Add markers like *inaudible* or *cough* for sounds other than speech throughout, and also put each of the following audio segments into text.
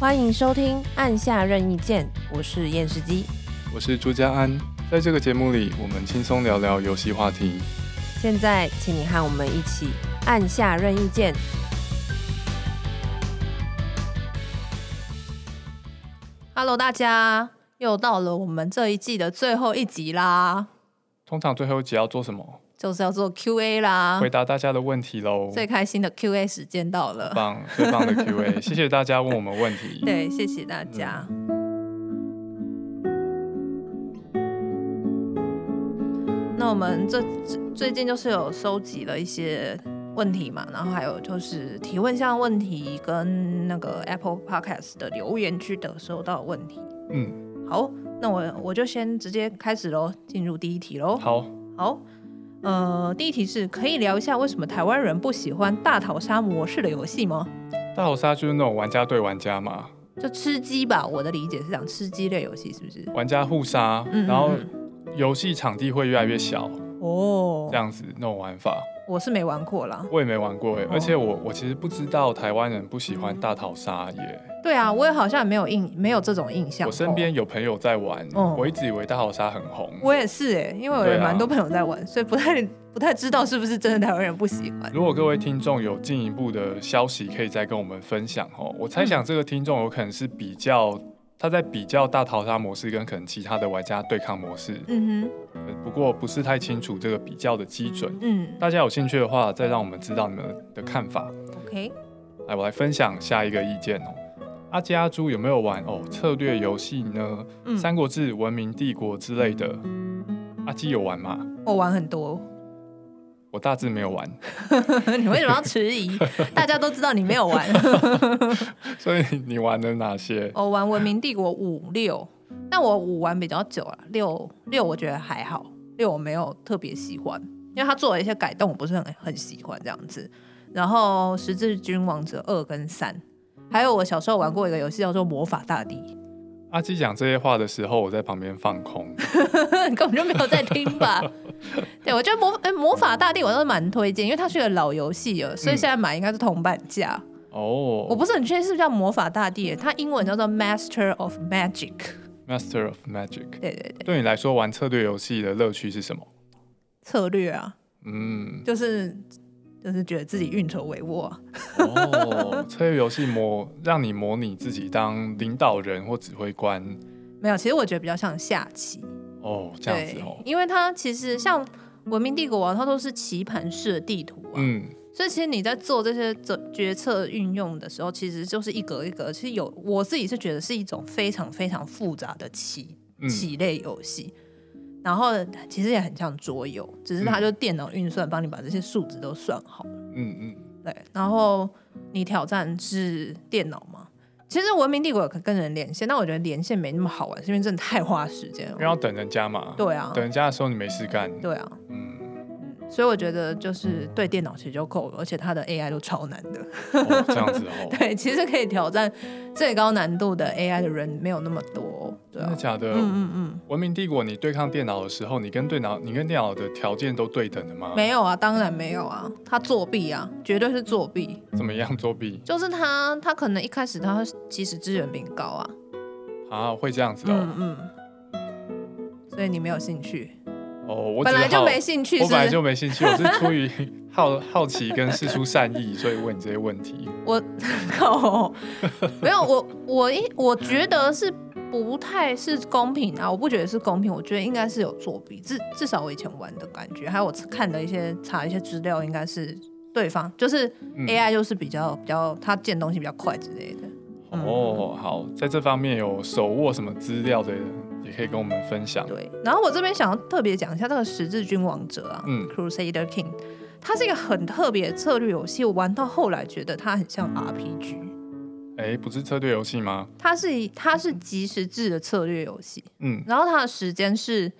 欢迎收听《按下任意键》，我是验视机，我是朱家安。在这个节目里，我们轻松聊聊游戏话题。现在，请你和我们一起按下任意键。Hello，大家，又到了我们这一季的最后一集啦。通常最后一集要做什么？就是要做 Q&A 啦，回答大家的问题喽。最开心的 Q&A 时间到了，棒，最棒的 Q&A，*laughs* 谢谢大家问我们问题。对，谢谢大家。嗯、那我们这最近就是有收集了一些问题嘛，然后还有就是提问箱问题跟那个 Apple Podcast 的留言区的收到的问题。嗯，好，那我我就先直接开始喽，进入第一题喽。好，好。呃，第一题是可以聊一下为什么台湾人不喜欢大逃杀模式的游戏吗？大逃杀就是那种玩家对玩家嘛，就吃鸡吧。我的理解是讲，吃鸡类游戏是不是？玩家互杀，嗯嗯嗯，然后游戏场地会越来越小哦，这样子那种玩法。我是没玩过啦，我也没玩过哎，而且我我其实不知道台湾人不喜欢大逃杀耶。对啊，我也好像没有印没有这种印象。我身边有朋友在玩，哦、我一直以为大逃杀很红。我也是哎，因为我有蛮多朋友在玩，啊、所以不太 *laughs* 不太知道是不是真的台湾人不喜欢。如果各位听众有进一步的消息，可以再跟我们分享哦。我猜想这个听众有可能是比较。他在比较大逃杀模式跟可能其他的玩家对抗模式，嗯哼，不过不是太清楚这个比较的基准，嗯，大家有兴趣的话，再让我们知道你们的看法。OK，来，我来分享下一个意见哦。阿基阿朱有没有玩哦策略游戏呢？嗯，三国志、文明帝国之类的，阿基有玩吗？我玩很多。我大致没有玩，*laughs* 你为什么要迟疑？大家都知道你没有玩，*laughs* 所以你玩了哪些？我玩文明帝国五六，但我五玩比较久了，六六我觉得还好，六我没有特别喜欢，因为他做了一些改动，我不是很很喜欢这样子。然后十字军王者二跟三，还有我小时候玩过一个游戏叫做魔法大帝。阿基讲这些话的时候，我在旁边放空，*laughs* 根本就没有在听吧？对，我觉得魔哎魔法大帝我都是蛮推荐，因为它是个老游戏了，所以现在买应该是铜板价哦。我不是很确定是不是叫魔法大帝，它英文叫做 Master of Magic。Master of Magic。对对对。对你来说，玩策略游戏的乐趣是什么？策略啊，嗯，就是。就是觉得自己运筹帷幄。哦，策略游戏模让你模拟自己当领导人或指挥官，没有，其实我觉得比较像下棋哦，这样子哦，因为它其实像文明帝国啊，它都是棋盘式的地图啊，嗯，所以其实你在做这些决策运用的时候，其实就是一格一格，其实有我自己是觉得是一种非常非常复杂的棋棋类游戏。然后其实也很像桌游，只是它就电脑运算帮你把这些数值都算好。嗯嗯，对。然后你挑战是电脑吗？其实文明帝国可以跟人连线，但我觉得连线没那么好玩，是因为真的太花时间了。因为要等人家嘛。对啊。等人家的时候你没事干。对啊。嗯。所以我觉得就是对电脑其实就够了，而且它的 AI 都超难的。哦，这样子哦。*laughs* 对，其实可以挑战最高难度的 AI 的人没有那么多。对啊，真的假的？嗯嗯嗯。文明帝国，你对抗电脑的时候，你跟电脑，你跟电脑的条件都对等的吗？没有啊，当然没有啊，他作弊啊，绝对是作弊。怎么样作弊？就是他，他可能一开始他其实资源比你高啊。啊，会这样子哦。嗯嗯。所以你没有兴趣。哦，我本来就没兴趣，我本来就没兴趣，我是出于 *laughs* 好好奇跟释出善意，所以问你这些问题。我 *laughs* 哦，没有，我我一我觉得是不太是公平啊，我不觉得是公平，我觉得应该是有作弊，至至少我以前玩的感觉，还有我看的一些查一些资料，应该是对方就是 AI 就是比较比较，他建东西比较快之类的。哦，好，在这方面有手握什么资料的？也可以跟我们分享。对，然后我这边想要特别讲一下这个十字军王者啊，嗯，Crusader King，它是一个很特别的策略游戏。我玩到后来觉得它很像 RPG。哎，不是策略游戏吗？它是它是即时制的策略游戏。嗯，然后它的时间是，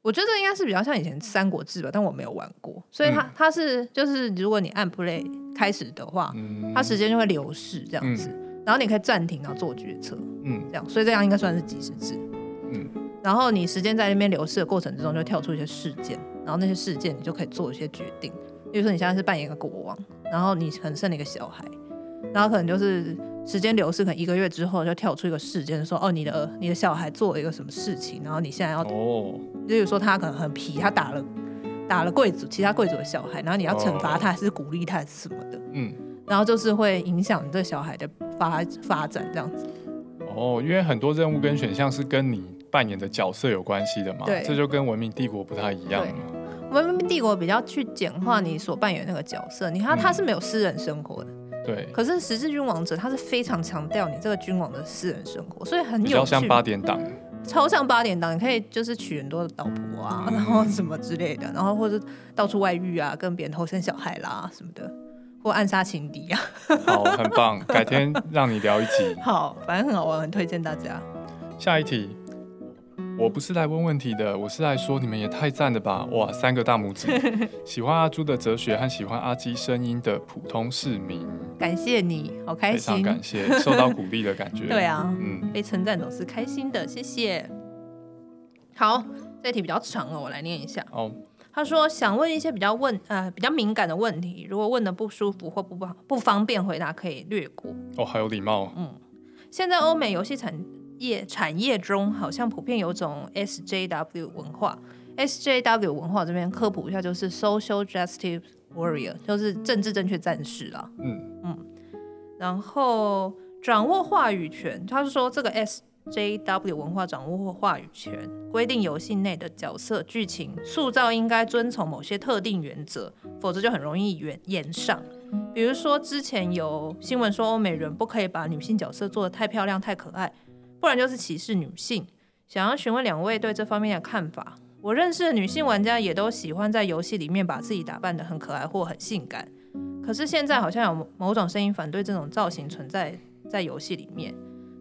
我觉得应该是比较像以前三国志吧，但我没有玩过，所以它、嗯、它是就是如果你按 Play 开始的话，嗯、它时间就会流逝这样子，嗯、然后你可以暂停然后做决策，嗯，这样，所以这样应该算是即时制。嗯，然后你时间在那边流逝的过程之中，就跳出一些事件，然后那些事件你就可以做一些决定。比如说你现在是扮演一个国王，然后你可能生了一个小孩，然后可能就是时间流逝，可能一个月之后就跳出一个事件，说哦，你的你的小孩做了一个什么事情，然后你现在要哦，例如说他可能很皮，他打了打了贵族其他贵族的小孩，然后你要惩罚他，还是鼓励他，还是什么的？嗯，然后就是会影响你这小孩的发发展这样子。哦，因为很多任务跟选项是跟你扮演的角色有关系的嘛，对，这就跟文明帝国不太一样了。文明帝国比较去简化你所扮演那个角色，你看他是没有私人生活的。嗯对，可是十字军王者他是非常强调你这个君王的私人生活，所以很有趣，比较像八点档，超像八点档，你可以就是娶很多的老婆啊，嗯、然后什么之类的，然后或者到处外遇啊，跟别人偷生小孩啦什么的，或暗杀情敌啊。好，很棒，改天让你聊一集。*laughs* 好，反正很好玩，很推荐大家。下一题。我不是来问问题的，我是来说你们也太赞了吧！哇，三个大拇指。*laughs* 喜欢阿朱的哲学和喜欢阿基声音的普通市民，感谢你，好开心，非常感谢，受到鼓励的感觉。*laughs* 对啊，嗯，被称赞总是开心的，谢谢。好，这题比较长了，我来念一下。哦，他说想问一些比较问呃比较敏感的问题，如果问的不舒服或不不不方便回答，可以略过。哦，还有礼貌。嗯，现在欧美游戏产业产业中好像普遍有种 SJW 文化，SJW 文化这边科普一下，就是 Social Justice Warrior，就是政治正确战士啦。嗯嗯，然后掌握话语权，他是说这个 JW 文化掌握或话语权，规定游戏内的角色剧情塑造应该遵从某些特定原则，否则就很容易演演上。比如说之前有新闻说欧美人不可以把女性角色做得太漂亮、太可爱。不然就是歧视女性。想要询问两位对这方面的看法。我认识的女性玩家也都喜欢在游戏里面把自己打扮得很可爱或很性感。可是现在好像有某种声音反对这种造型存在在游戏里面，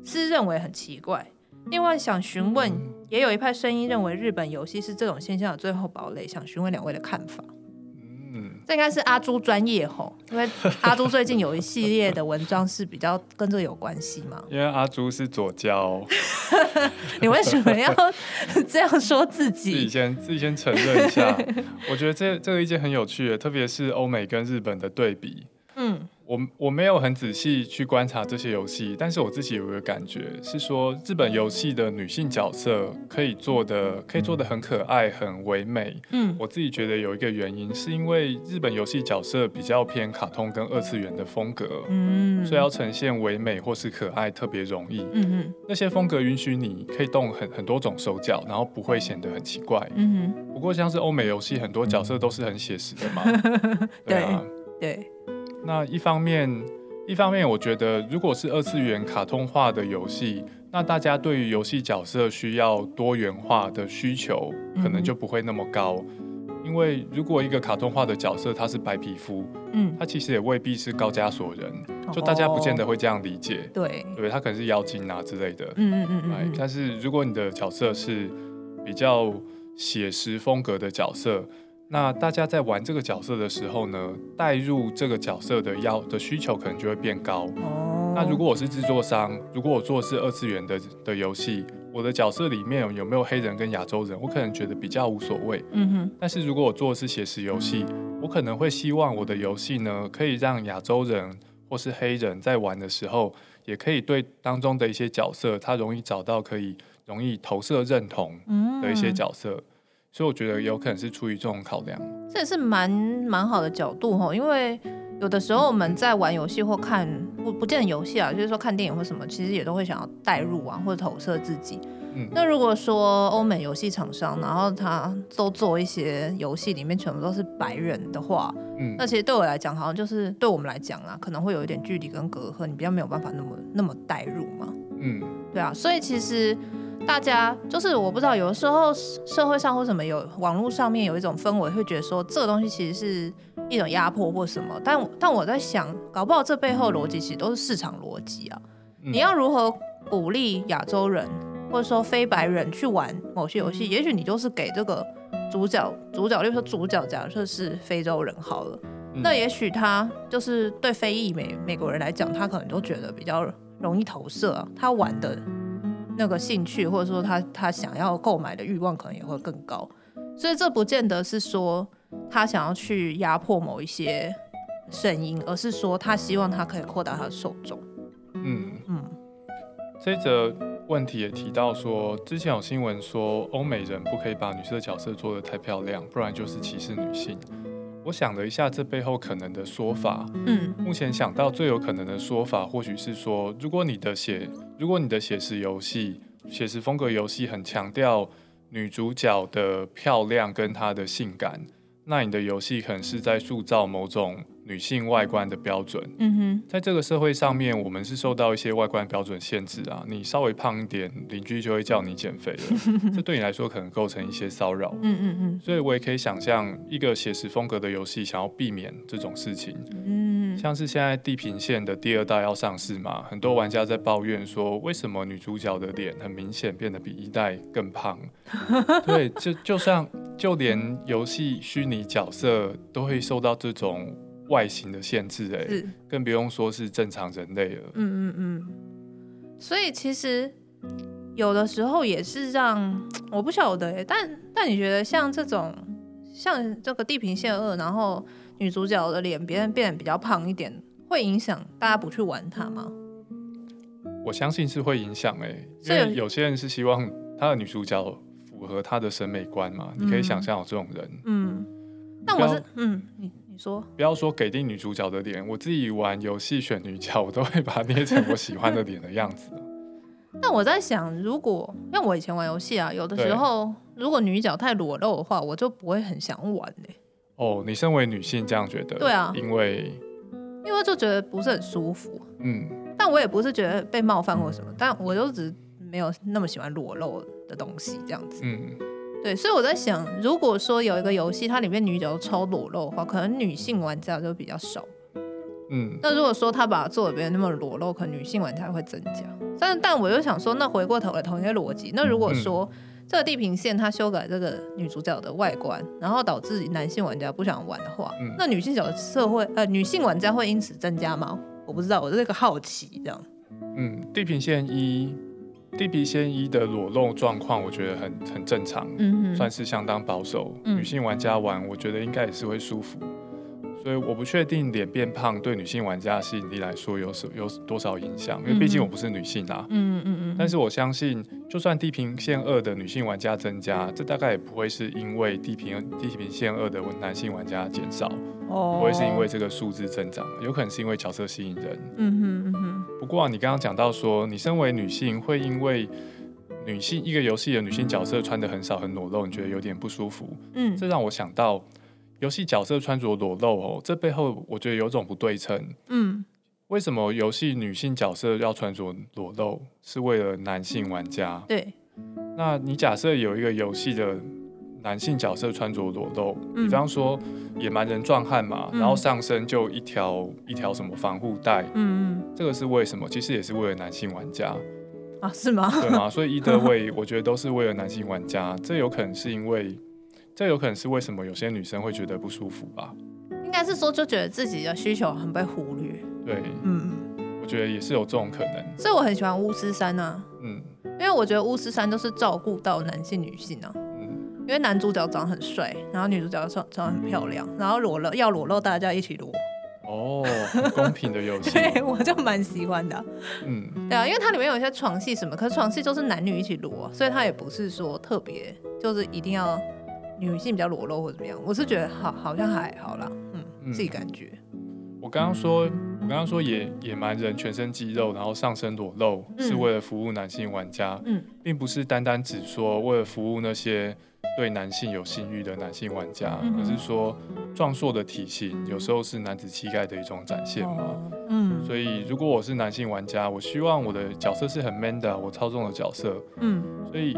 是认为很奇怪。另外想询问，也有一派声音认为日本游戏是这种现象的最后堡垒。想询问两位的看法。嗯这应该是阿朱专业吼，因为阿朱最近有一系列的文章是比较跟这有关系嘛。因为阿朱是左交，你为什么要 *laughs* 这样说自己？自己先自己先承认一下。我觉得这这个意见很有趣，特别是欧美跟日本的对比。嗯。我我没有很仔细去观察这些游戏，但是我自己有一个感觉是说，日本游戏的女性角色可以做的可以做的很可爱、很唯美。嗯，我自己觉得有一个原因是因为日本游戏角色比较偏卡通跟二次元的风格，嗯，所以要呈现唯美或是可爱特别容易。嗯哼，那些风格允许你可以动很很多种手脚，然后不会显得很奇怪。嗯哼，不过像是欧美游戏很多角色都是很写实的嘛。*laughs* 对啊，对。对那一方面，一方面，我觉得如果是二次元卡通化的游戏，那大家对于游戏角色需要多元化的需求，可能就不会那么高。嗯、因为如果一个卡通化的角色他是白皮肤，嗯，他其实也未必是高加索人，就大家不见得会这样理解。对，对，他可能是妖精啊之类的。嗯嗯嗯，嗯。但是如果你的角色是比较写实风格的角色。那大家在玩这个角色的时候呢，带入这个角色的要的需求可能就会变高。哦。那如果我是制作商，如果我做的是二次元的的游戏，我的角色里面有没有黑人跟亚洲人，我可能觉得比较无所谓。嗯哼。但是如果我做的是写实游戏，我可能会希望我的游戏呢，可以让亚洲人或是黑人在玩的时候，也可以对当中的一些角色，他容易找到可以容易投射认同的一些角色。嗯所以我觉得有可能是出于这种考量，这也是蛮蛮好的角度哈。因为有的时候我们在玩游戏或看不不见得游戏啊，就是说看电影或什么，其实也都会想要代入啊，或者投射自己。嗯。那如果说欧美游戏厂商，然后他都做一些游戏里面全部都是白人的话，嗯，那其实对我来讲，好像就是对我们来讲啊，可能会有一点距离跟隔阂，你比较没有办法那么那么代入嘛。嗯。对啊，所以其实。大家就是我不知道，有的时候社会上或什么有网络上面有一种氛围，会觉得说这个东西其实是一种压迫或什么。但但我在想，搞不好这背后逻辑其实都是市场逻辑啊。你要如何鼓励亚洲人或者说非白人去玩某些游戏？也许你就是给这个主角主角，例如说主角假设是非洲人好了，那也许他就是对非裔美美国人来讲，他可能都觉得比较容易投射啊，他玩的。那个兴趣，或者说他他想要购买的欲望，可能也会更高，所以这不见得是说他想要去压迫某一些声音，而是说他希望他可以扩大他的受众。嗯嗯，这则问题也提到说，之前有新闻说欧美人不可以把女色角色做得太漂亮，不然就是歧视女性。我想了一下，这背后可能的说法，嗯，目前想到最有可能的说法，或许是说，如果你的写，如果你的写实游戏、写实风格游戏很强调女主角的漂亮跟她的性感，那你的游戏可能是在塑造某种。女性外观的标准，嗯哼，在这个社会上面，我们是受到一些外观标准限制啊。你稍微胖一点，邻居就会叫你减肥了，*laughs* 这对你来说可能构成一些骚扰。嗯嗯嗯，所以我也可以想象，一个写实风格的游戏想要避免这种事情。嗯，像是现在《地平线》的第二代要上市嘛，很多玩家在抱怨说，为什么女主角的脸很明显变得比一代更胖？*laughs* 对，就就像就连游戏虚拟角色都会受到这种。外形的限制，哎，更不用说是正常人类了。嗯嗯嗯。所以其实有的时候也是让 *tsk* 我不晓得，哎，但但你觉得像这种像这个《地平线二》，然后女主角的脸别人变得比较胖一点，会影响大家不去玩它吗？我相信是会影响，哎，因为有些人是希望他的女主角符合他的审美观嘛。嗯、你可以想象有这种人。嗯。但我是嗯。你你说不要说给定女主角的脸，我自己玩游戏选女角，我都会把它捏成我喜欢的脸的样子。*laughs* 那我在想，如果像我以前玩游戏啊，有的时候如果女角太裸露的话，我就不会很想玩嘞、欸。哦，你身为女性这样觉得？对啊，因为因为就觉得不是很舒服。嗯，但我也不是觉得被冒犯或什么，嗯、但我就只是没有那么喜欢裸露的东西这样子。嗯。对，所以我在想，如果说有一个游戏，它里面女角超裸露的话，可能女性玩家就比较少。嗯，那如果说他把它做的变得那么裸露，可能女性玩家会增加。但但我又想说，那回过头来同一个逻辑，那如果说这个地平线它修改这个女主角的外观，然后导致男性玩家不想玩的话，嗯、那女性角色会呃女性玩家会因此增加吗？我不知道，我是这个好奇这样。嗯，地平线一。地皮仙一的裸露状况，我觉得很很正常，嗯、算是相当保守。嗯、女性玩家玩，我觉得应该也是会舒服。所以我不确定脸变胖对女性玩家的吸引力来说有什有多少影响，因为毕竟我不是女性啊。嗯嗯嗯。但是我相信，就算地平线二的女性玩家增加，这大概也不会是因为地平地平线二的男性玩家减少，哦、不会是因为这个数字增长，有可能是因为角色吸引人。嗯哼嗯哼。不过啊，你刚刚讲到说，你身为女性会因为女性一个游戏的女性角色穿的很少很裸露，你觉得有点不舒服？嗯，这让我想到游戏角色穿着裸露哦，这背后我觉得有种不对称。嗯，为什么游戏女性角色要穿着裸露？是为了男性玩家？对。那你假设有一个游戏的男性角色穿着裸露，比方说野蛮人壮汉嘛，然后上身就一条一条什么防护带，嗯嗯，这个是为什么？其实也是为了男性玩家啊？是吗？对吗？所以 either *laughs* way，我觉得都是为了男性玩家。这有可能是因为，这有可能是为什么有些女生会觉得不舒服吧？应该是说就觉得自己的需求很被忽略。对，嗯嗯，我觉得也是有这种可能。所以我很喜欢巫师三啊，嗯，因为我觉得巫师三都是照顾到男性女性啊。因为男主角长得很帅，然后女主角长长得很漂亮，然后裸露要裸露，大家一起裸。哦，很公平的游戏。对，我就蛮喜欢的。嗯，对啊，因为它里面有一些床戏什么，可是床戏都是男女一起裸，所以它也不是说特别就是一定要女性比较裸露或怎么样。我是觉得好好像还好啦，嗯，自己感觉。我刚刚说，我刚刚说野野蛮人全身肌肉，然后上身裸露，是为了服务男性玩家，嗯，并不是单单只说为了服务那些。对男性有性欲的男性玩家，而是说壮硕的体型有时候是男子气概的一种展现嘛。嗯，所以如果我是男性玩家，我希望我的角色是很 man 的，我操纵的角色。嗯，所以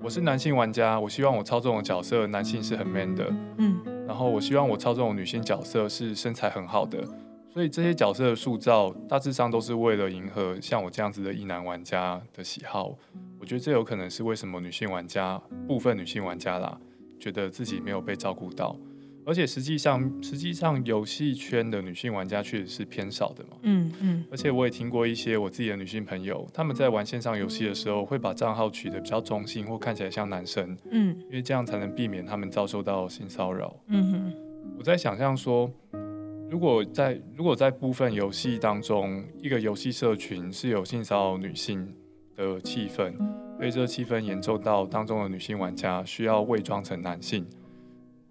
我是男性玩家，我希望我操纵的角色男性是很 man 的。嗯，然后我希望我操纵的女性角色是身材很好的。所以这些角色的塑造大致上都是为了迎合像我这样子的异男玩家的喜好。我觉得这有可能是为什么女性玩家部分女性玩家啦，觉得自己没有被照顾到，而且实际上实际上游戏圈的女性玩家确实是偏少的嘛。嗯嗯。而且我也听过一些我自己的女性朋友，他们在玩线上游戏的时候会把账号取得比较中性或看起来像男生。嗯。因为这样才能避免他们遭受到性骚扰。嗯哼。我在想象说。如果在如果在部分游戏当中，一个游戏社群是有性骚扰女性的气氛，被这个气氛严重到当中的女性玩家需要伪装成男性，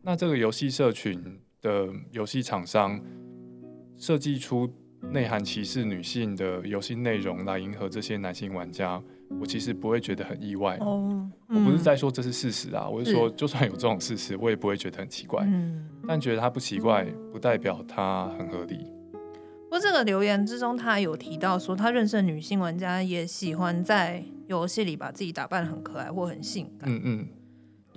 那这个游戏社群的游戏厂商设计出内涵歧视女性的游戏内容来迎合这些男性玩家，我其实不会觉得很意外。哦，嗯、我不是在说这是事实啊，我是说就算有这种事实，我也不会觉得很奇怪。嗯，但觉得它不奇怪，不代表它很合理。不过这个留言之中，他有提到说，他认识的女性玩家也喜欢在游戏里把自己打扮得很可爱或很性感。嗯嗯，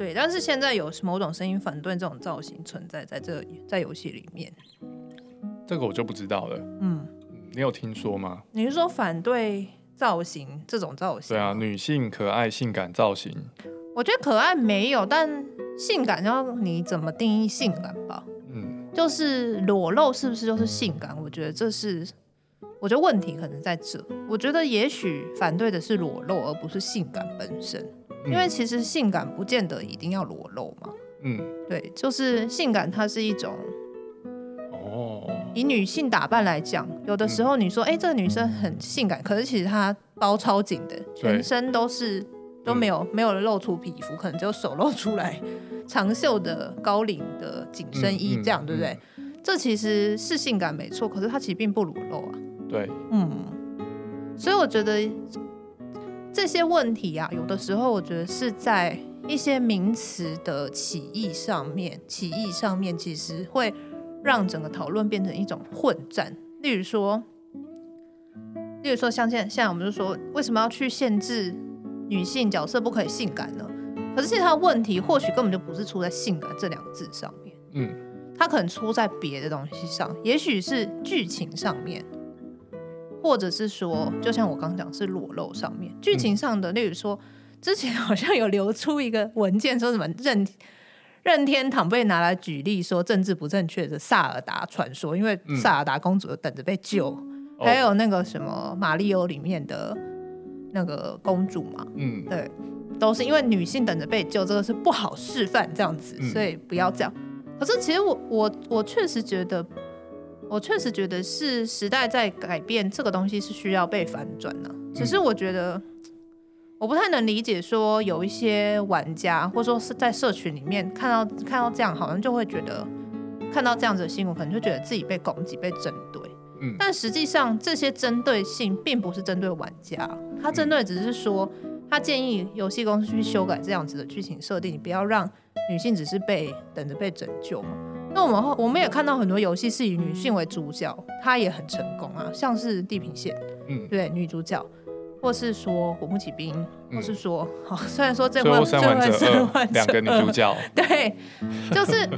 对。但是现在有某种声音反对这种造型存在在这在游戏里面。这个我就不知道了。嗯，你有听说吗？你是说反对造型这种造型？对啊，女性可爱性感造型。我觉得可爱没有，但性感要你怎么定义性感吧？嗯，就是裸露是不是就是性感？我觉得这是，我觉得问题可能在这。我觉得也许反对的是裸露，而不是性感本身，因为其实性感不见得一定要裸露嘛。嗯，对，就是性感它是一种。哦以女性打扮来讲，有的时候你说，哎、这个女生很性感，可是其实她包超紧的，全身都是都没有、嗯、没有露出皮肤，可能只有手露出来，长袖的高领的紧身衣这样，对不对？嗯、这其实是性感没错，可是它其实并不裸露啊。对，嗯，所以我觉得这些问题啊，有的时候我觉得是在一些名词的起义上面，起义上面其实会。让整个讨论变成一种混战。例如说，例如说，像现在，现在我们就说，为什么要去限制女性角色不可以性感呢？可是其实它的问题或许根本就不是出在“性感”这两个字上面，嗯，它可能出在别的东西上，也许是剧情上面，或者是说，就像我刚刚讲是裸露上面，剧情上的。例如说，之前 *laughs* 好像有流出一个文件，说什么任。任天堂被拿来举例说政治不正确的萨尔达传说，因为萨尔达公主等着被救，嗯、还有那个什么马里奥里面的那个公主嘛，嗯，对，都是因为女性等着被救，这个是不好示范这样子，所以不要这样。可是其实我我我确实觉得，我确实觉得是时代在改变，这个东西是需要被反转的。只是我觉得。我不太能理解，说有一些玩家，或者说是在社群里面看到看到这样，好像就会觉得看到这样子的新闻，可能就觉得自己被攻击、被针对。嗯，但实际上这些针对性并不是针对玩家，他针对只是说，他建议游戏公司去修改这样子的剧情设定，你不要让女性只是被等着被拯救嘛。那我们我们也看到很多游戏是以女性为主角，她也很成功啊，像是《地平线》，嗯，对，女主角。或是说《古墓奇兵》，或是说，好、嗯，虽然说这回这回是两个女主角，*laughs* 对，就是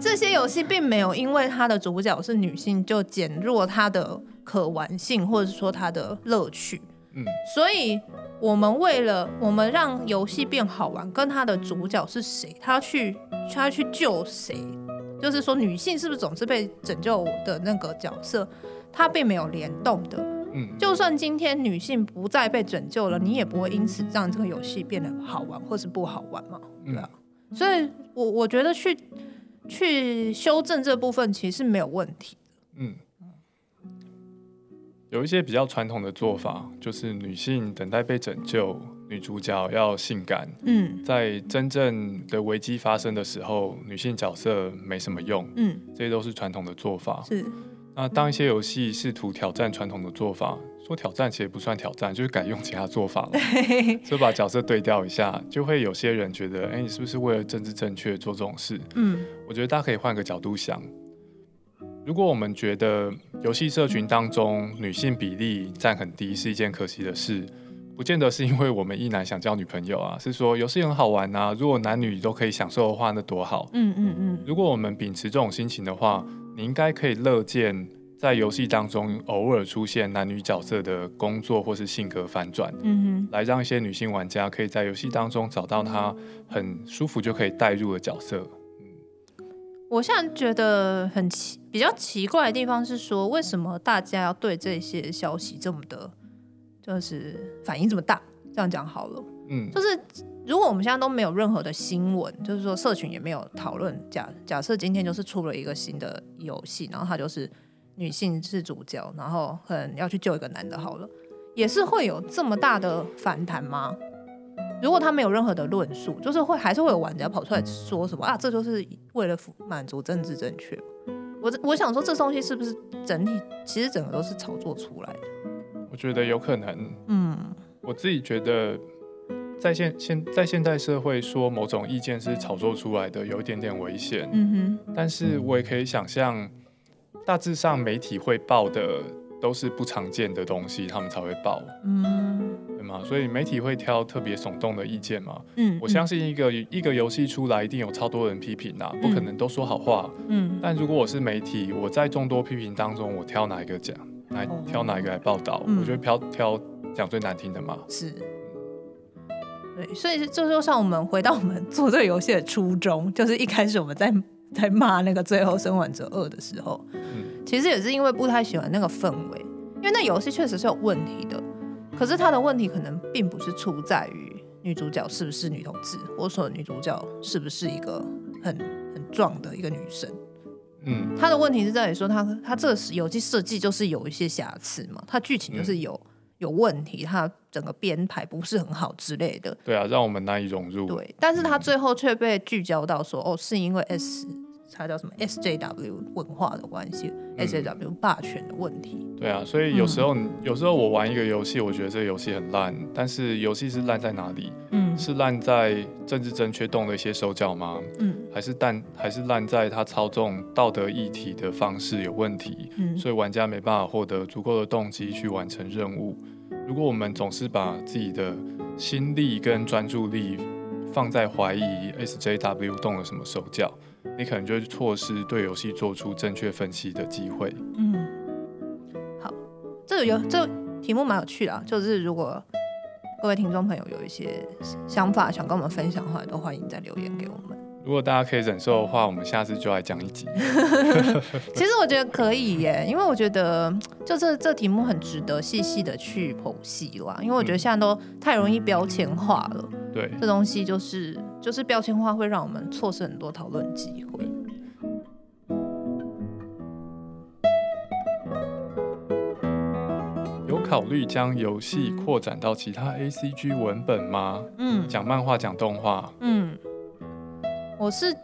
这些游戏并没有因为它的主角是女性就减弱它的可玩性，或者是说它的乐趣。嗯，所以我们为了我们让游戏变好玩，跟它的主角是谁，他要去他要去救谁，就是说女性是不是总是被拯救的那个角色，它并没有联动的。嗯就算今天女性不再被拯救了，你也不会因此让这个游戏变得好玩或是不好玩嘛？对啊，所以我我觉得去去修正这部分其实是没有问题的。嗯，有一些比较传统的做法，就是女性等待被拯救，女主角要性感。嗯，在真正的危机发生的时候，女性角色没什么用。嗯，这些都是传统的做法。是。那当一些游戏试图挑战传统的做法，说挑战其实不算挑战，就是改用其他做法了，*laughs* 就把角色对调一下，就会有些人觉得，哎、欸，你是不是为了政治正确做这种事？嗯，我觉得大家可以换个角度想，如果我们觉得游戏社群当中女性比例占很低是一件可惜的事，不见得是因为我们一男想交女朋友啊，是说游戏很好玩啊，如果男女都可以享受的话，那多好。嗯嗯嗯，如果我们秉持这种心情的话。你应该可以乐见在游戏当中偶尔出现男女角色的工作或是性格反转，嗯哼，来让一些女性玩家可以在游戏当中找到她很舒服就可以带入的角色。嗯，我现在觉得很奇比较奇怪的地方是说，为什么大家要对这些消息这么的，就是反应这么大？这样讲好了。嗯，就是如果我们现在都没有任何的新闻，就是说社群也没有讨论，假假设今天就是出了一个新的游戏，然后它就是女性是主角，然后可能要去救一个男的，好了，也是会有这么大的反弹吗？如果他没有任何的论述，就是会还是会有玩家跑出来说什么啊，这就是为了满足政治正确。我我想说，这东西是不是整体其实整个都是炒作出来的？我觉得有可能。嗯，我自己觉得在现现在现代社会说某种意见是炒作出来的，有一点点危险。嗯哼。但是我也可以想象，大致上媒体会报的都是不常见的东西，他们才会报。嗯。所以媒体会挑特别耸动的意见嘛？嗯，我相信一个一个游戏出来，一定有超多人批评呐，不可能都说好话。嗯，但如果我是媒体，我在众多批评当中，我挑哪一个讲，来挑哪一个来报道？我觉得挑挑讲最难听的嘛。是，对，所以这就像我们回到我们做这个游戏的初衷，就是一开始我们在在骂那个《最后生还者二》的时候，嗯，其实也是因为不太喜欢那个氛围，因为那游戏确实是有问题的。可是他的问题可能并不是出在于女主角是不是女同志，或者说女主角是不是一个很很壮的一个女生。嗯，他的问题是在于说他他这个游戏设计就是有一些瑕疵嘛，他剧情就是有、嗯、有问题，他整个编排不是很好之类的。对啊，让我们难以融入。对，但是他最后却被聚焦到说，哦，是因为 S。它叫什么 SJW 文化的关系、嗯、，SJW 霸权的问题。对啊，所以有时候、嗯、有时候我玩一个游戏，我觉得这个游戏很烂，但是游戏是烂在哪里？嗯，是烂在政治正确动了一些手脚吗？嗯，还是但还是烂在它操纵道德议题的方式有问题？嗯，所以玩家没办法获得足够的动机去完成任务。如果我们总是把自己的心力跟专注力放在怀疑 SJW 动了什么手脚，你可能就会错失对游戏做出正确分析的机会。嗯，好，这个有这个题目蛮有趣的啊，就是如果各位听众朋友有一些想法想跟我们分享的话，都欢迎再留言给我们。如果大家可以忍受的话，我们下次就来讲一集。*laughs* 其实我觉得可以耶，因为我觉得 *tsk* 就这这题目很值得细细的去剖析啦。因为我觉得现在都太容易标签化了。对，这东西就是就是标签化会让我们错失很多讨论机会。有考虑将游戏扩展到其他 ACG 文本吗？嗯，讲漫画，讲动画。嗯。我是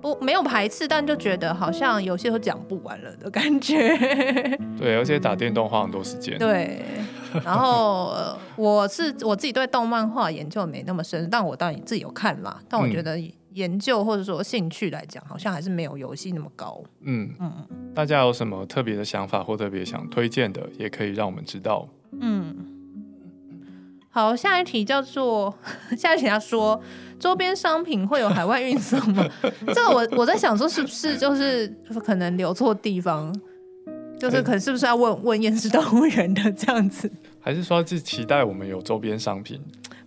不没有排斥，但就觉得好像有些都讲不完了的感觉。*laughs* 对，而且打电动花很多时间。对，然后、呃、我是我自己对动漫画研究没那么深，但我当然自己有看啦。但我觉得研究或者说兴趣来讲，好像还是没有游戏那么高。嗯嗯，大家有什么特别的想法或特别想推荐的，也可以让我们知道。嗯，好，下一题叫做 *laughs* 下一题他说。周边商品会有海外运送吗？*laughs* 这个我我在想说，是不是就是可能留错地方，就是可能是不是要问问验尸动物园的这样子？还是说是期待我们有周边商品？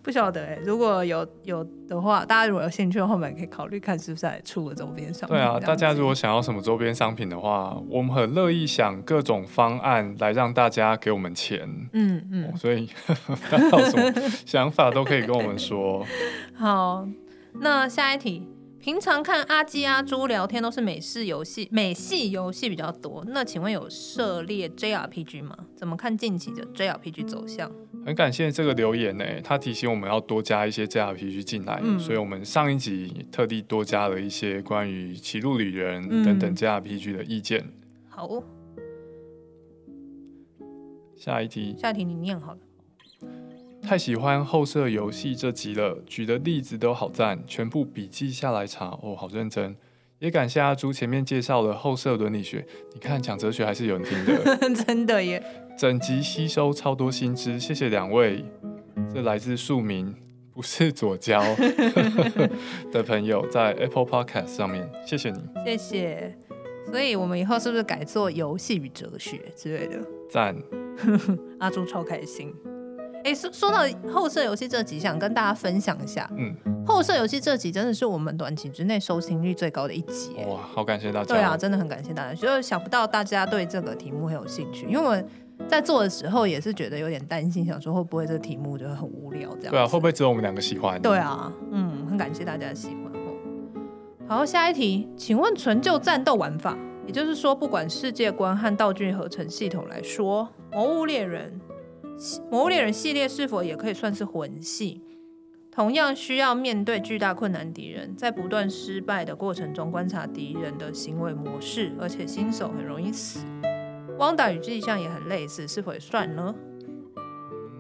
不晓得哎、欸，如果有有的话，大家如果有兴趣的话，我们可以考虑看是不是在出个周边商品。对啊，大家如果想要什么周边商品的话，我们很乐意想各种方案来让大家给我们钱。嗯嗯、哦，所以 *laughs* 大家有什么想法都可以跟我们说。*laughs* 好，那下一题。平常看阿基阿猪聊天都是美式游戏、美系游戏比较多。那请问有涉猎 JRPG 吗？怎么看近期的 JRPG 走向？很感谢这个留言呢，他提醒我们要多加一些 JRPG 进来，嗯、所以我们上一集特地多加了一些关于《歧路旅人》等等 JRPG 的意见。嗯、好，下一题，下一题你念好了。太喜欢后设游戏这集了，举的例子都好赞，全部笔记下来查哦，好认真。也感谢阿朱前面介绍了后设伦理学，你看讲哲学还是有人听的，*laughs* 真的耶。整集吸收超多新知，谢谢两位。这来自庶民，不是左交 *laughs* *laughs* 的朋友，在 Apple Podcast 上面，谢谢你，谢谢。所以我们以后是不是改做游戏与哲学之类的？赞，阿朱超开心。哎，说说到后设游戏这集，想跟大家分享一下。嗯，后设游戏这集真的是我们短期之内收听率最高的一集。哇，好感谢大家。对啊，真的很感谢大家。就是想不到大家对这个题目很有兴趣，因为我们在做的时候也是觉得有点担心，想说会不会这个题目就很无聊这样。对啊，会不会只有我们两个喜欢？对啊，嗯，很感谢大家的喜欢哦。好，下一题，请问纯就战斗玩法，也就是说，不管世界观和道具合成系统来说，《魔物猎人》《魔物猎人》系列是否也可以算是魂系？同样需要面对巨大困难敌人，在不断失败的过程中观察敌人的行为模式，而且新手很容易死。汪达与巨象也很类似，是否也算呢？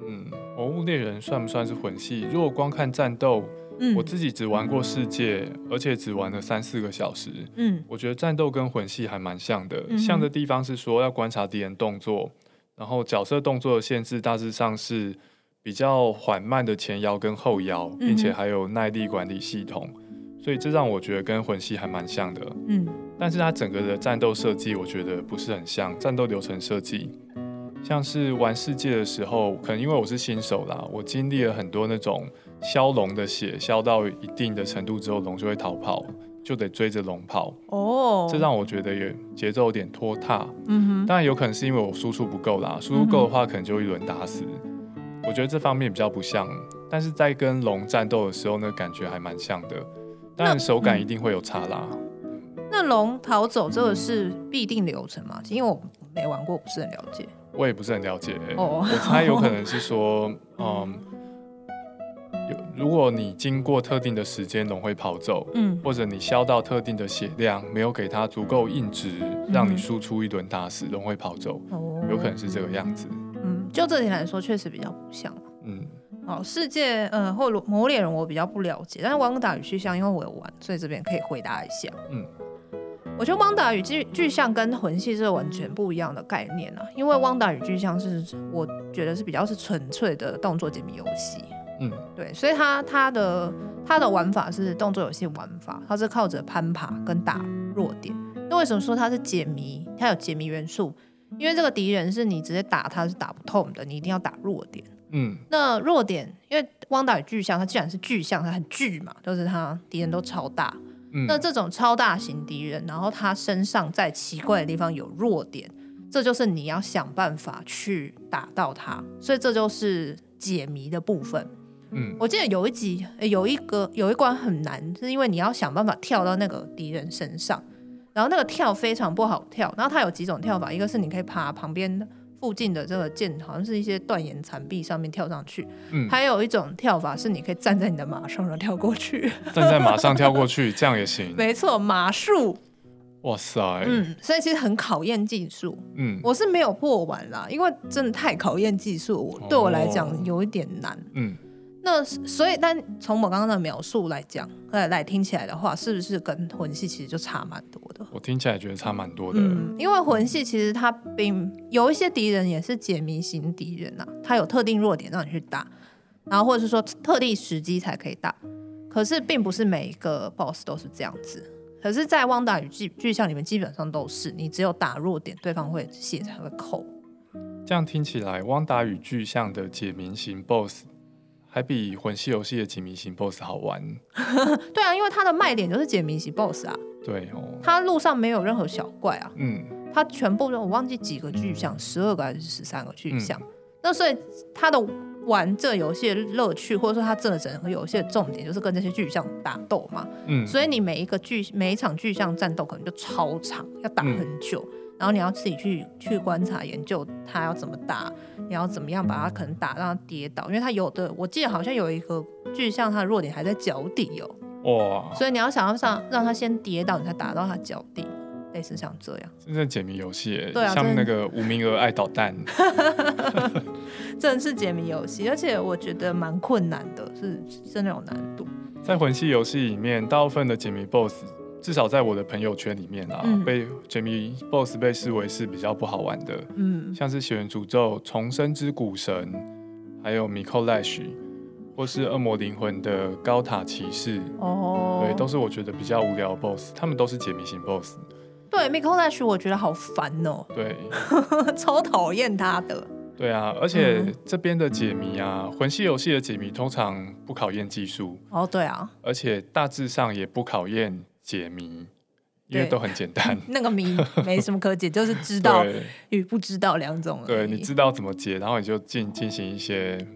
嗯，魔物猎人算不算是魂系？如果光看战斗，嗯，我自己只玩过世界，而且只玩了三四个小时。嗯，我觉得战斗跟魂系还蛮像的，嗯、像的地方是说要观察敌人动作，然后角色动作的限制大致上是。比较缓慢的前摇跟后摇，并且还有耐力管理系统，嗯、所以这让我觉得跟魂系还蛮像的。嗯，但是它整个的战斗设计，我觉得不是很像。战斗流程设计，像是玩世界的时候，可能因为我是新手啦，我经历了很多那种消龙的血，消到一定的程度之后，龙就会逃跑，就得追着龙跑。哦，这让我觉得有节奏有点拖沓。嗯哼，当然有可能是因为我输出不够啦，输出够的话，可能就一轮打死。我觉得这方面比较不像，但是在跟龙战斗的时候呢，感觉还蛮像的。当然手感一定会有差啦。那龙逃走这个是必定流程吗？因为我没玩过，不是很了解。我也不是很了解。哦，我猜有可能是说，*laughs* 嗯，有如果你经过特定的时间，龙会跑走，嗯，或者你消到特定的血量，没有给它足够硬直，让你输出一轮打死，龙会跑走，有可能是这个样子。嗯就这点来说，确实比较不像。嗯，哦，世界，呃，或魔物猎人我比较不了解，但是汪达与巨像，因为我有玩，所以这边可以回答一下。嗯，我觉得汪达与巨巨像跟魂系是完全不一样的概念啊，因为汪达与巨像是我觉得是比较是纯粹的动作解谜游戏。嗯，对，所以它它的它的玩法是动作游戏玩法，它是靠着攀爬跟打弱点。那为什么说它是解谜？它有解谜元素。因为这个敌人是你直接打他是打不痛的，你一定要打弱点。嗯，那弱点，因为汪达与巨像，它既然是巨像，它很巨嘛，就是它敌人都超大。嗯，那这种超大型敌人，然后他身上在奇怪的地方有弱点，这就是你要想办法去打到他。所以这就是解谜的部分。嗯，我记得有一集有一个有一关很难，是因为你要想办法跳到那个敌人身上。然后那个跳非常不好跳，然后它有几种跳法，一个是你可以爬旁边附近的这个箭，好像是一些断岩残壁上面跳上去，嗯，还有一种跳法是你可以站在你的马上然后跳过去，站在马上跳过去，这样也行。*laughs* 没错，马术，哇塞，嗯，所以其实很考验技术，嗯，我是没有破完啦，因为真的太考验技术，我对我来讲有一点难，嗯。那所以，但从我刚刚的描述来讲，来来听起来的话，是不是跟魂系其实就差蛮多的？我听起来觉得差蛮多的。嗯，因为魂系其实它并有一些敌人也是解谜型敌人啊，它有特定弱点让你去打，然后或者是说特定时机才可以打。可是并不是每一个 BOSS 都是这样子。可是，在汪达与巨巨像里面，基本上都是你只有打弱点，对方会血才会扣。这样听起来，汪达与巨像的解谜型 BOSS。还比魂系游戏的解谜型 BOSS 好玩。*laughs* 对啊，因为它的卖点就是解谜型 BOSS 啊。对哦。它路上没有任何小怪啊。嗯。它全部我忘记几个巨像，十二个还是十三个巨像。嗯、那所以它的玩这游戏的乐趣，或者说它这整个游戏的重点，就是跟这些巨像打斗嘛。嗯。所以你每一个巨每一场巨像战斗可能就超长，要打很久。嗯然后你要自己去去观察研究他要怎么打，你要怎么样把他可能打让他跌倒，因为他有的我记得好像有一个巨像他的弱点还在脚底哦，哇！所以你要想要让让他先跌倒，你才打到他脚底，类似像这样。真的解谜游戏，对啊，像那个无名鹅爱捣蛋，*laughs* 真的是解谜游戏，而且我觉得蛮困难的，是真的有难度。在魂系游戏里面，大部分的解谜 BOSS。至少在我的朋友圈里面啊，嗯、被解谜 BOSS 被视为是比较不好玩的，嗯，像是血源诅咒、重生之古神，还有 Micolash，或是恶魔灵魂的高塔骑士，哦，对，都是我觉得比较无聊的 BOSS，他们都是解谜型 BOSS。对 Micolash 我觉得好烦哦，对，*laughs* 超讨厌他的。对啊，而且这边的解谜啊，魂系游戏的解谜通常不考验技术，哦，对啊，而且大致上也不考验。解谜，因为都很简单。*laughs* 那个谜没什么可解，就是知道 *laughs* 与不知道两种。对，你知道怎么解，然后你就进进行一些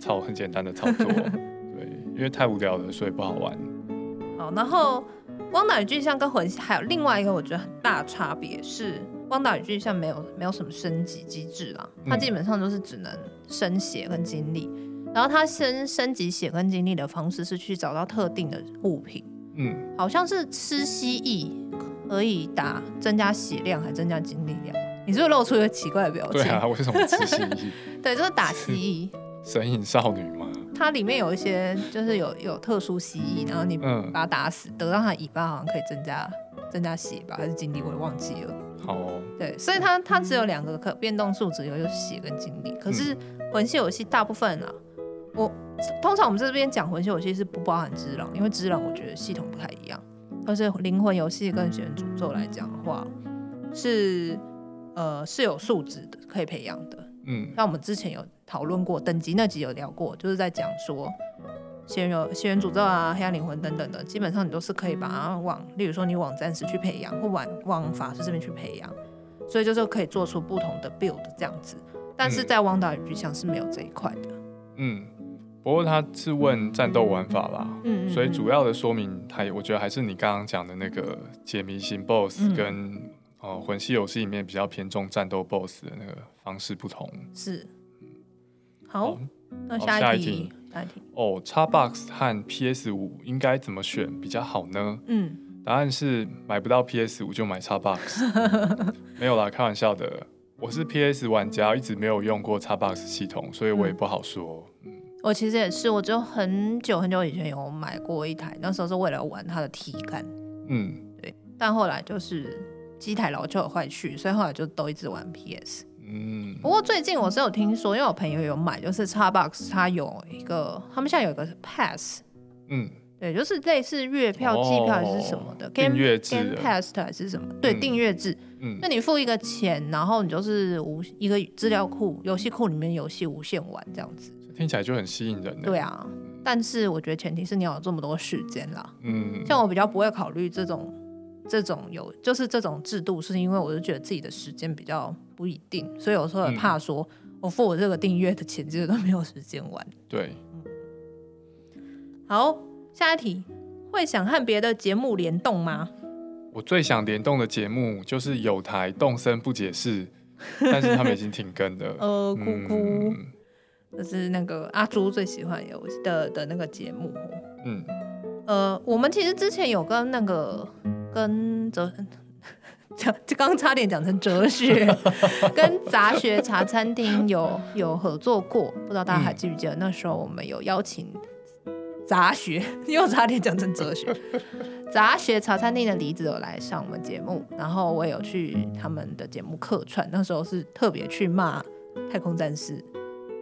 操很简单的操作。*laughs* 对，因为太无聊了，所以不好玩。好，然后汪达与巨像跟魂系还有另外一个我觉得很大差别是，汪达与巨像没有没有什么升级机制啦，它基本上就是只能升血跟精力。然后它升升级血跟精力的方式是去找到特定的物品。嗯，好像是吃蜥蜴可以打增加血量还增加精力量。你是不是露出一个奇怪的表情？对啊，为什么吃蜥蜴？*laughs* 对，就是打蜥蜴。*laughs* 神隐少女吗？它里面有一些就是有有特殊蜥蜴，然后你把它打死，得到它尾巴好像可以增加增加血吧，还是精力？我也忘记了。好哦。对，所以它它只有两个可变动数值，有就是血跟精力。可是魂系游戏大部分啊，我。通常我们这边讲魂系游戏是不包含只狼，因为只狼我觉得系统不太一样。但是灵魂游戏跟血源诅咒来讲的话，是呃是有素质的，可以培养的。嗯，那我们之前有讨论过等级那集有聊过，就是在讲说血源血源诅咒啊、黑暗灵魂等等的，基本上你都是可以把它往，例如说你往战士去培养，或往往法师这边去培养，所以就是可以做出不同的 build 这样子。但是在汪达与巨像是没有这一块的。嗯。不过他是问战斗玩法啦，嗯，所以主要的说明，还我觉得还是你刚刚讲的那个解谜型 BOSS 跟哦、嗯、魂系游戏里面比较偏重战斗 BOSS 的那个方式不同。是，好，好，那下一题，下一题哦，Xbox 和 PS 五应该怎么选比较好呢？嗯，答案是买不到 PS 五就买 Xbox，*laughs* 没有啦，开玩笑的。我是 PS 玩家，一直没有用过 Xbox 系统，所以我也不好说。嗯我其实也是，我就很久很久以前有买过一台，那时候是为了玩它的体感，嗯，对。但后来就是机台老旧坏去，所以后来就都一直玩 PS。嗯。不过最近我是有听说，因为我朋友有买，就是 Xbox 它有一个，他们现在有一个 Pass，嗯，对，就是类似月票、季票还是什么的订阅制，Game Pass 还是什么？对，订阅制。嗯。那你付一个钱，然后你就是无一个资料库、游戏库里面游戏无限玩这样子。听起来就很吸引人。对啊，但是我觉得前提是你要有这么多时间啦。嗯，像我比较不会考虑这种这种有就是这种制度，是因为我就觉得自己的时间比较不一定，所以有时候很怕说我付我这个订阅的钱，其实都没有时间玩。对，嗯。好，下一题，会想和别的节目联动吗？我最想联动的节目就是有台动森不解释，但是他们已经停更了。*laughs* 呃，姑姑。嗯就是那个阿朱最喜欢游戏的的那个节目，嗯，呃，我们其实之前有跟那个跟哲，讲就刚刚差点讲成哲学，*laughs* 跟杂学茶餐厅有有合作过，不知道大家还记不记得？嗯、那时候我们有邀请杂学，*laughs* 又差点讲成哲学，杂学茶餐厅的李子有来上我们节目，然后我也有去他们的节目客串，那时候是特别去骂太空战士。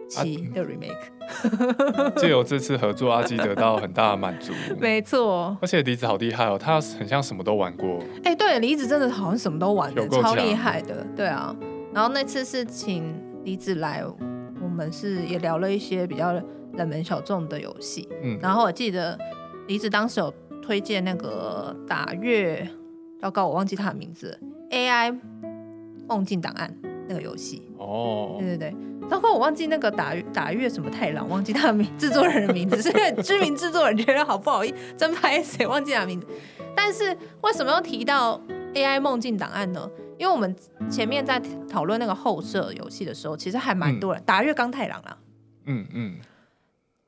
七的 remake，*laughs* 借由这次合作，阿基得到很大的满足。*laughs* 没错，而且梨子好厉害哦，他很像什么都玩过。哎、欸，对，梨子真的好像什么都玩的，超厉害的。对啊，然后那次是请梨子来，我们是也聊了一些比较冷门小众的游戏。嗯，然后我记得梨子当时有推荐那个打月，糟糕，我忘记他的名字，AI 梦境档案那个游戏。哦，对对对。包括我忘记那个打打月什么太郎，忘记他的名制作人的名字，是因为知名制作人觉得好不好意思，真拍谁忘记他的名字。但是为什么要提到 AI 梦境档案呢？因为我们前面在讨论那个后设游戏的时候，其实还蛮多人、嗯、打月刚太郎啦。嗯嗯。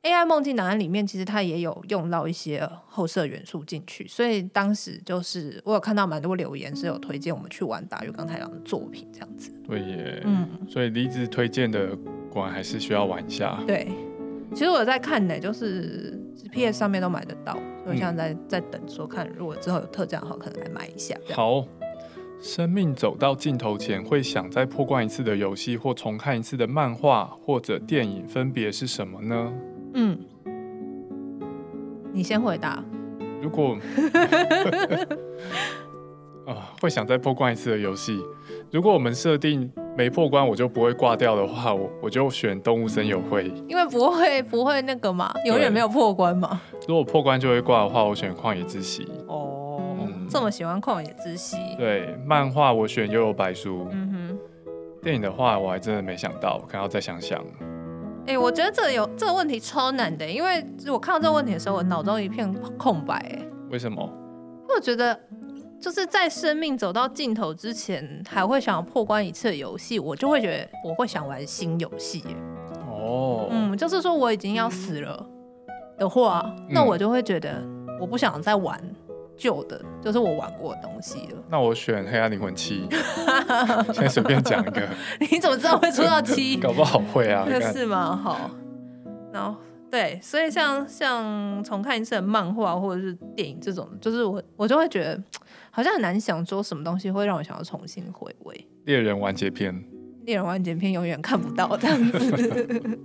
AI 梦境档案里面，其实它也有用到一些后设元素进去，所以当时就是我有看到蛮多留言是有推荐我们去玩打月刚太郎的作品这样子。对耶，嗯，所以离子推荐的果然还是需要玩一下。对，其实我在看呢，就是 PS 上面都买得到，所以现在在在等说看，如果之后有特价的话，可能来买一下。好，生命走到尽头前会想再破关一次的游戏或重看一次的漫画或者电影，分别是什么呢？嗯，你先回答。如果啊，*laughs* 会想再破关一次的游戏，如果我们设定没破关我就不会挂掉的话，我我就选动物森友会，因为不会不会那个嘛，永远没有破关嘛。如果破关就会挂的话，我选旷野之息。哦，嗯，这么喜欢旷野之息。对，漫画我选悠悠白书。嗯哼。电影的话，我还真的没想到，可能要再想想。哎、欸，我觉得这个有这个问题超难的，因为我看到这个问题的时候，我脑中一片空白。哎，为什么？我觉得就是在生命走到尽头之前，还会想要破关一次的游戏，我就会觉得我会想玩新游戏。哦，嗯，就是说我已经要死了的话，嗯、那我就会觉得我不想再玩。旧的，就是我玩过的东西了。那我选《黑暗灵魂七》，*laughs* 先随便讲一个。*laughs* 你怎么知道会出到七？*laughs* 搞不好会啊。那是吗？好。然后对，所以像像重看一次的漫画或者是电影这种，就是我我就会觉得 *tsk* 好像很难想说什么东西会让我想要重新回味。猎人完结篇。猎人完结篇永远看不到这样子。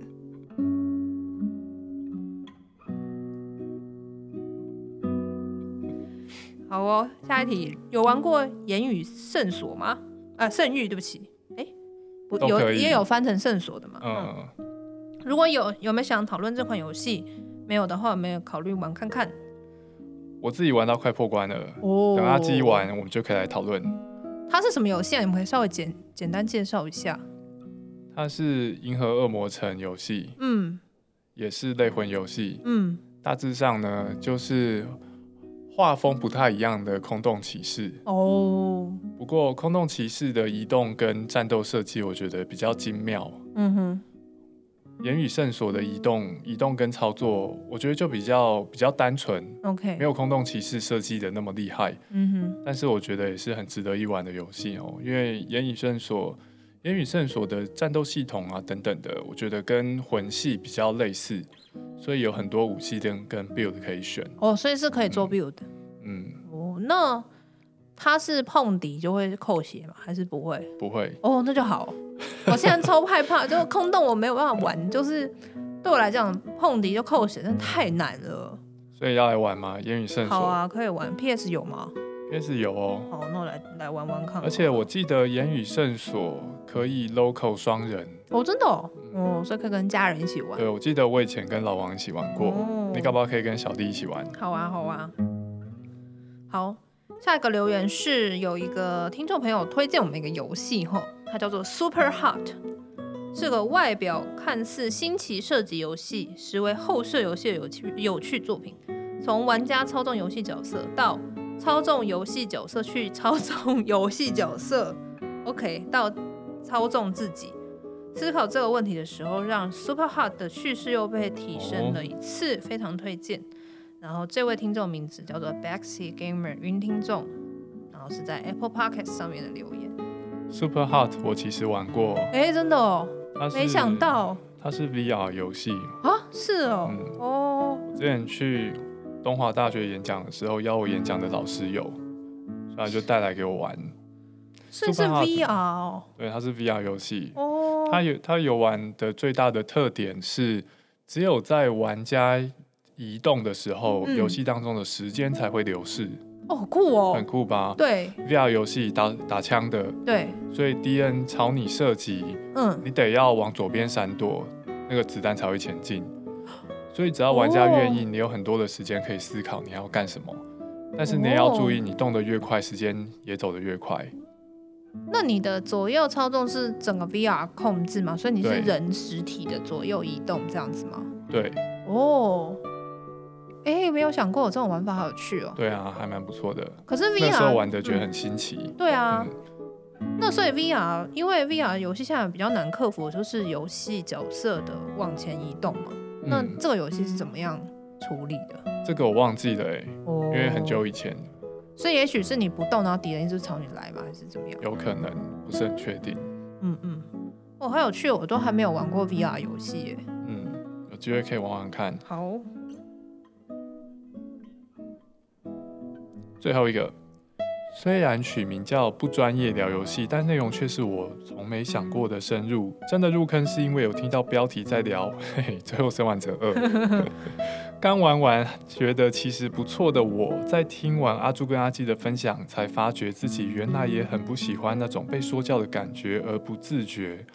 好哦，下一题，有玩过《言语圣所》吗？啊，圣域，对不起，哎、有也有翻成圣所的嘛？嗯，嗯，如果有，有没有想讨论这款游戏？没有的话，有没有考虑玩看看？我自己玩到快破关了，哦，等阿基玩，我们就可以来讨论。它是什么游戏啊？你们可以稍微简简单介绍一下。它是《银河恶魔城》游戏，嗯，也是类魂游戏，嗯，大致上呢就是。画风不太一样的空洞骑士哦，不过空洞骑士的移动跟战斗设计，我觉得比较精妙。嗯哼，言语圣所的移动、移动跟操作，我觉得就比较比较单纯。OK，没有空洞骑士设计的那么厉害。嗯哼，但是我觉得也是很值得一玩的游戏哦，因为言语圣所、言语圣所的战斗系统啊等等的，我觉得跟魂系比较类似。所以有很多武器跟跟 build 可以选哦，所以是可以做 build 嗯。嗯，哦，那他是碰敌就会扣血吗？还是不会？不会。哦，那就好。*laughs* 我现在超害怕，就空洞我没有办法玩，就是对我来讲碰敌就扣血，真的太难了。所以要来玩吗？盐与圣所。好啊，可以玩。PS 有吗？PS 有哦。好，那我来来玩玩看。而且我记得言语圣所可以 local 双人。哦，真的哦。哦，所以可以跟家人一起玩。对，我记得我以前跟老王一起玩过。哦，你搞不好可以跟小弟一起玩。好啊，好啊。好，下一个留言是有一个听众朋友推荐我们一个游戏哈，它叫做 Super Hot，是个外表看似新奇射击游戏，实为后设游戏的有趣有趣作品。从玩家操纵游戏角色到操纵游戏角色去操纵游戏角色，*laughs* OK，到操纵自己。思考这个问题的时候，让 Super Hot 的叙事又被提升了一次，非常推荐。然后这位听众名字叫做 Backseat Gamer 云听众，然后是在 Apple Podcast 上面的留言。Super Hot 我其实玩过，哎，真的哦，没想到它是 VR 游戏啊，是哦，嗯、哦。我之前去东华大学演讲的时候，邀我演讲的老师有，所以就带来给我玩。是是 VR 哦，对，它是 VR 游戏哦。它有它游玩的最大的特点是，只有在玩家移动的时候，游戏、嗯、当中的时间才会流逝。哦，酷哦，很酷吧？对，VR 游戏打打枪的，对，所以敌人朝你射击，嗯，你得要往左边闪躲，那个子弹才会前进。所以只要玩家愿意，哦、你有很多的时间可以思考你要干什么。但是你也要注意，你动得越快，时间也走得越快。那你的左右操纵是整个 VR 控制吗？所以你是人实体的左右移动这样子吗？对。哦。哎、欸，没有想过有这种玩法，好有趣哦。对啊，还蛮不错的。可是 VR 那时候玩的觉得很新奇。嗯、对啊。嗯、那所以 VR，因为 VR 游戏现在比较难克服，就是游戏角色的往前移动嘛。嗯、那这个游戏是怎么样处理的？这个我忘记了哎、欸，哦、因为很久以前。所以也许是你不动，然后敌人一直朝你来吧？还是怎么样？有可能，不是很确定。嗯嗯，哦，好有趣，我都还没有玩过 VR 游戏耶。嗯，有机会可以玩玩看。好。最后一个。虽然取名叫不专业聊游戏，但内容却是我从没想过的深入。真的入坑是因为有听到标题在聊，嘿嘿，最后生完者二。*laughs* 刚玩完，觉得其实不错的我，我在听完阿朱跟阿基的分享，才发觉自己原来也很不喜欢那种被说教的感觉，而不自觉。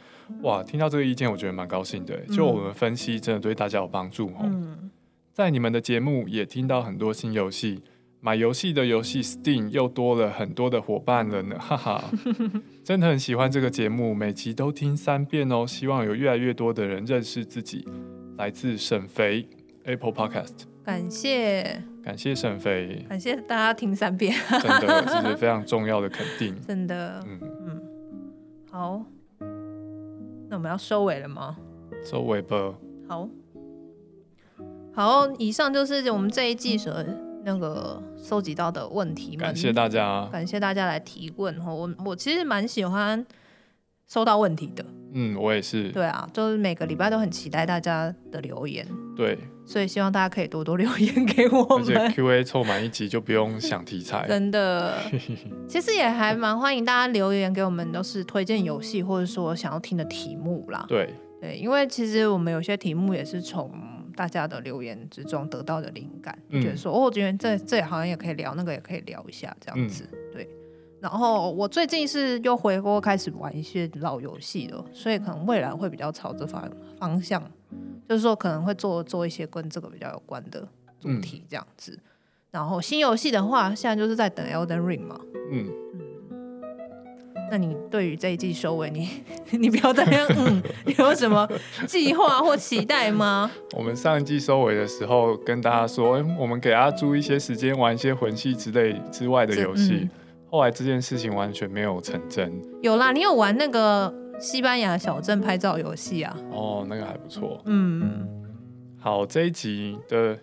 哇，听到这个意见，我觉得蛮高兴的。就我们分析，真的对大家有帮助哦。嗯、在你们的节目也听到很多新游戏。买游戏的游戏 Steam 又多了很多的伙伴了呢，哈哈！*laughs* 真的很喜欢这个节目，每集都听三遍哦。希望有越来越多的人认识自己。来自沈肥 Apple Podcast，感谢感谢沈肥，感谢大家听三遍，真的这是非常重要的肯定，*laughs* 真的，嗯嗯，好，那我们要收尾了吗？收尾吧。好，好，以上就是我们这一季所那个收集到的问题，感谢大家，感谢大家来提问哈。我我其实蛮喜欢收到问题的。嗯，我也是。对啊，就是每个礼拜都很期待大家的留言。对，所以希望大家可以多多留言给我们。而且 Q&A 凑满一集就不用想题材。真的，*laughs* 其实也还蛮欢迎大家留言给我们，都是推荐游戏或者说想要听的题目啦。对对，因为其实我们有些题目也是从大家的留言之中得到的灵感，嗯、觉得说哦，我觉得这这好像也可以聊，那个也可以聊一下这样子。嗯、对。然后我最近是又回锅开始玩一些老游戏了，所以可能未来会比较朝这方方向，就是说可能会做做一些跟这个比较有关的主题这样子。嗯、然后新游戏的话，现在就是在等 Elden Ring 嘛。嗯嗯。那你对于这一季收尾，你你不要这样，嗯，你有什么计划或期待吗？*laughs* 我们上一季收尾的时候跟大家说，我们给阿朱一些时间玩一些魂系之类之外的游戏。后来这件事情完全没有成真。有啦，你有玩那个西班牙小镇拍照游戏啊？哦，那个还不错。嗯，好，这一集的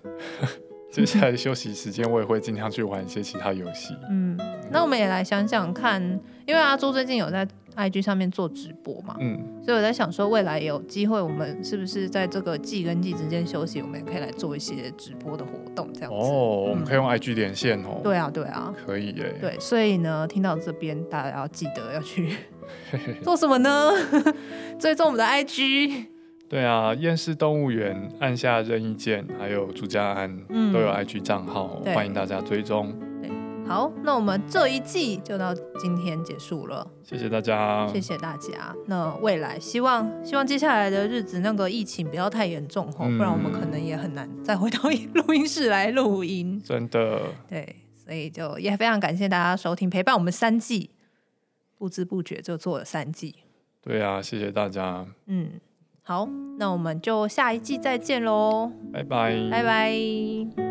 接下来的休息时间，我也会尽量去玩一些其他游戏。嗯，那我们也来想想看，因为阿朱最近有在。IG 上面做直播嘛，嗯，所以我在想说，未来有机会，我们是不是在这个季跟季之间休息，我们也可以来做一些直播的活动，这样子。哦，我们可以用 IG 连线哦。对啊，对啊，可以耶。对，所以呢，听到这边，大家要记得要去 *laughs* 做什么呢？*laughs* 追踪我们的 IG。对啊，厌世动物园按下任意键，还有朱家安都有 IG 账号，欢迎大家追踪。好，那我们这一季就到今天结束了。谢谢大家，谢谢大家。那未来希望希望接下来的日子那个疫情不要太严重哦，嗯、不然我们可能也很难再回到录音室来录音。真的，对，所以就也非常感谢大家收听陪伴我们三季，不知不觉就做了三季。对啊，谢谢大家。嗯，好，那我们就下一季再见喽，拜拜，拜拜。